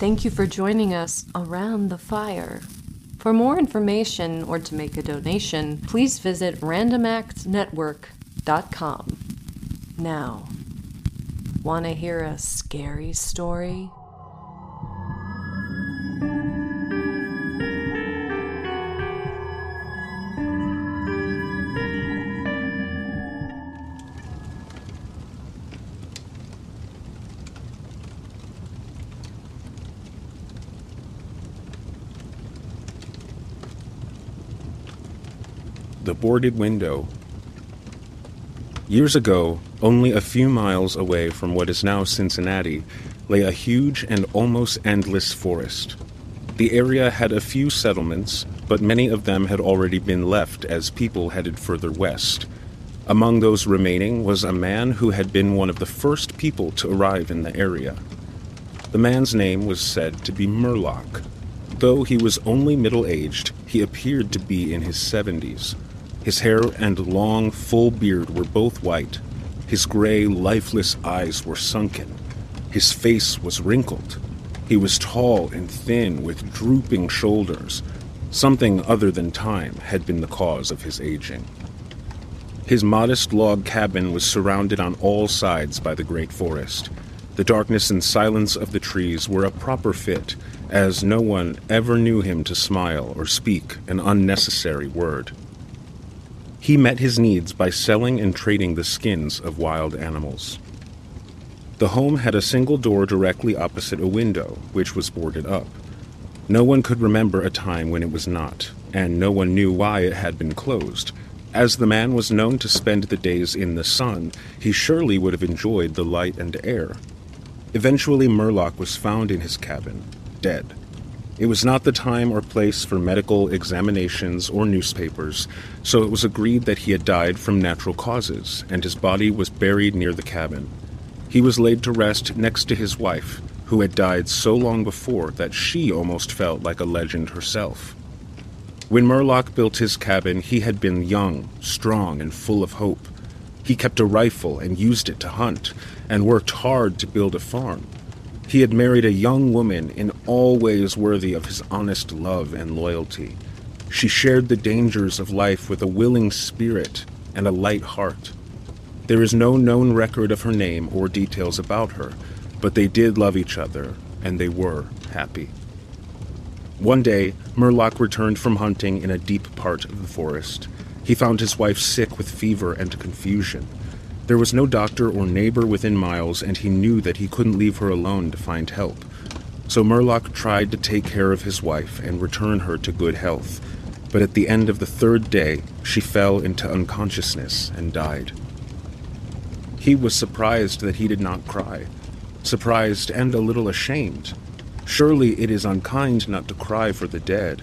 Thank you for joining us around the fire. For more information or to make a donation, please visit randomactsnetwork.com. Now, want to hear a scary story? The Boarded Window. Years ago, only a few miles away from what is now Cincinnati, lay a huge and almost endless forest. The area had a few settlements, but many of them had already been left as people headed further west. Among those remaining was a man who had been one of the first people to arrive in the area. The man's name was said to be Murlock. Though he was only middle aged, he appeared to be in his seventies. His hair and long, full beard were both white. His gray, lifeless eyes were sunken. His face was wrinkled. He was tall and thin with drooping shoulders. Something other than time had been the cause of his aging. His modest log cabin was surrounded on all sides by the great forest. The darkness and silence of the trees were a proper fit, as no one ever knew him to smile or speak an unnecessary word. He met his needs by selling and trading the skins of wild animals. The home had a single door directly opposite a window, which was boarded up. No one could remember a time when it was not, and no one knew why it had been closed. As the man was known to spend the days in the sun, he surely would have enjoyed the light and air. Eventually, Murlock was found in his cabin, dead. It was not the time or place for medical examinations or newspapers, so it was agreed that he had died from natural causes, and his body was buried near the cabin. He was laid to rest next to his wife, who had died so long before that she almost felt like a legend herself. When Murlock built his cabin, he had been young, strong, and full of hope. He kept a rifle and used it to hunt, and worked hard to build a farm. He had married a young woman in all ways worthy of his honest love and loyalty. She shared the dangers of life with a willing spirit and a light heart. There is no known record of her name or details about her, but they did love each other, and they were happy. One day, Murlock returned from hunting in a deep part of the forest. He found his wife sick with fever and confusion. There was no doctor or neighbor within miles, and he knew that he couldn't leave her alone to find help. So Murlock tried to take care of his wife and return her to good health. But at the end of the third day, she fell into unconsciousness and died. He was surprised that he did not cry, surprised and a little ashamed. Surely it is unkind not to cry for the dead.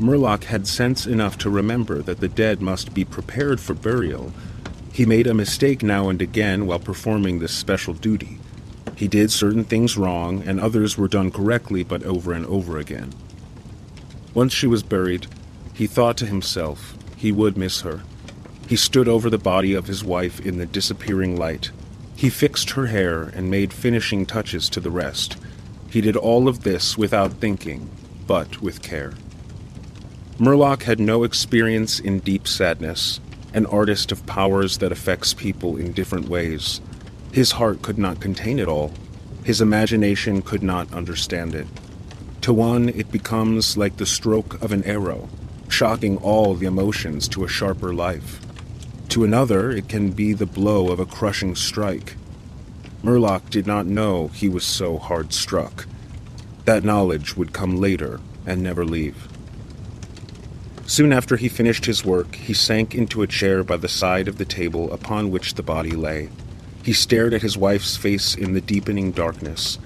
Murlock had sense enough to remember that the dead must be prepared for burial, he made a mistake now and again while performing this special duty. He did certain things wrong, and others were done correctly but over and over again. Once she was buried, he thought to himself he would miss her. He stood over the body of his wife in the disappearing light. He fixed her hair and made finishing touches to the rest. He did all of this without thinking, but with care. Murlock had no experience in deep sadness, an artist of powers that affects people in different ways. His heart could not contain it all. His imagination could not understand it. To one, it becomes like the stroke of an arrow, shocking all the emotions to a sharper life. To another, it can be the blow of a crushing strike. Murlock did not know he was so hard struck. That knowledge would come later and never leave. Soon after he finished his work, he sank into a chair by the side of the table upon which the body lay. He stared at his wife's face in the deepening darkness.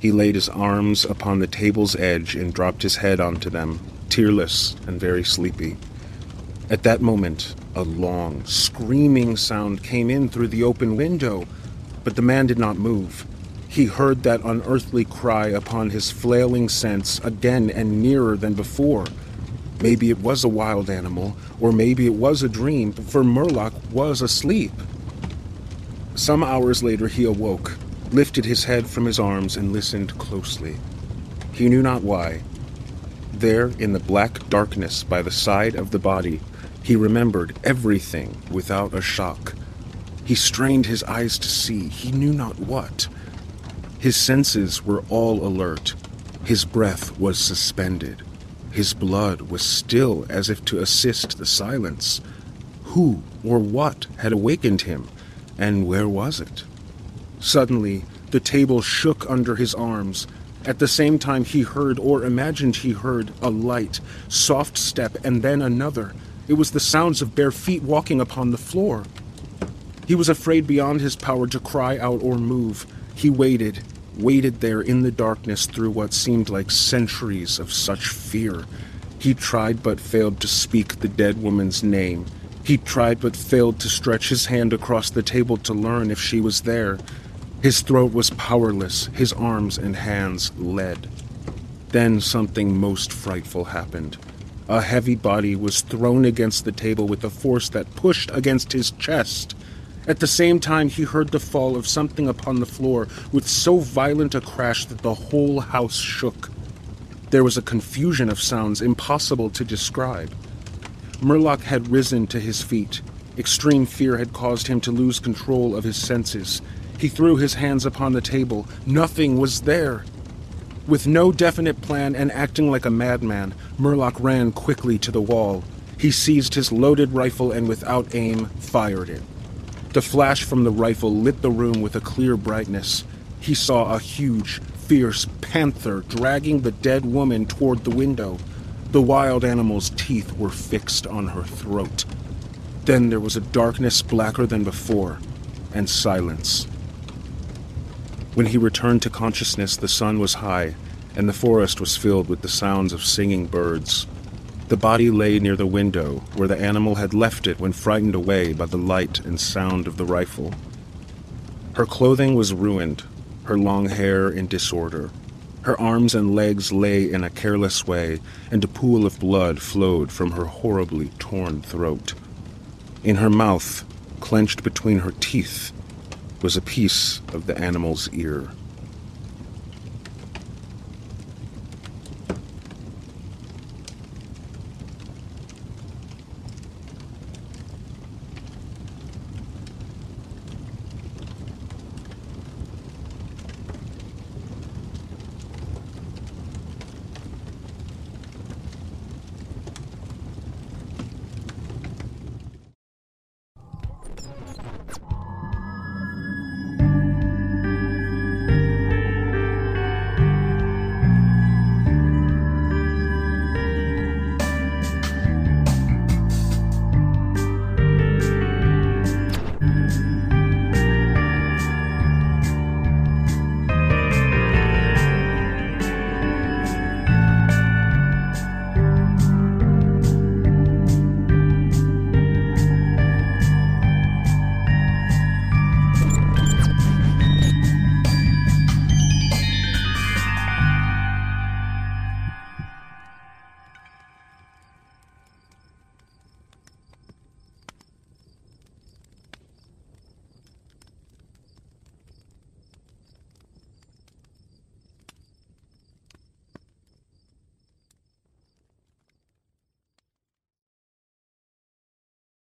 He laid his arms upon the table's edge and dropped his head onto them, tearless and very sleepy. At that moment, a long, screaming sound came in through the open window, but the man did not move. He heard that unearthly cry upon his flailing sense again and nearer than before. Maybe it was a wild animal, or maybe it was a dream, for Murlock was asleep. Some hours later, he awoke, lifted his head from his arms, and listened closely. He knew not why. There, in the black darkness by the side of the body, he remembered everything without a shock. He strained his eyes to see, he knew not what. His senses were all alert. His breath was suspended. His blood was still as if to assist the silence. Who or what had awakened him, and where was it? Suddenly, the table shook under his arms. At the same time, he heard, or imagined he heard, a light, soft step, and then another. It was the sounds of bare feet walking upon the floor. He was afraid beyond his power to cry out or move. He waited, waited there in the darkness through what seemed like centuries of such fear. He tried but failed to speak the dead woman's name. He tried but failed to stretch his hand across the table to learn if she was there. His throat was powerless, his arms and hands lead. Then something most frightful happened. A heavy body was thrown against the table with a force that pushed against his chest. At the same time, he heard the fall of something upon the floor with so violent a crash that the whole house shook. There was a confusion of sounds impossible to describe. Murlock had risen to his feet. Extreme fear had caused him to lose control of his senses. He threw his hands upon the table. Nothing was there. With no definite plan and acting like a madman, Murlock ran quickly to the wall. He seized his loaded rifle and without aim fired it. The flash from the rifle lit the room with a clear brightness. He saw a huge, fierce panther dragging the dead woman toward the window. The wild animal's teeth were fixed on her throat. Then there was a darkness blacker than before, and silence. When he returned to consciousness, the sun was high, and the forest was filled with the sounds of singing birds. The body lay near the window, where the animal had left it when frightened away by the light and sound of the rifle. Her clothing was ruined, her long hair in disorder. Her arms and legs lay in a careless way, and a pool of blood flowed from her horribly torn throat. In her mouth, clenched between her teeth, was a piece of the animal's ear.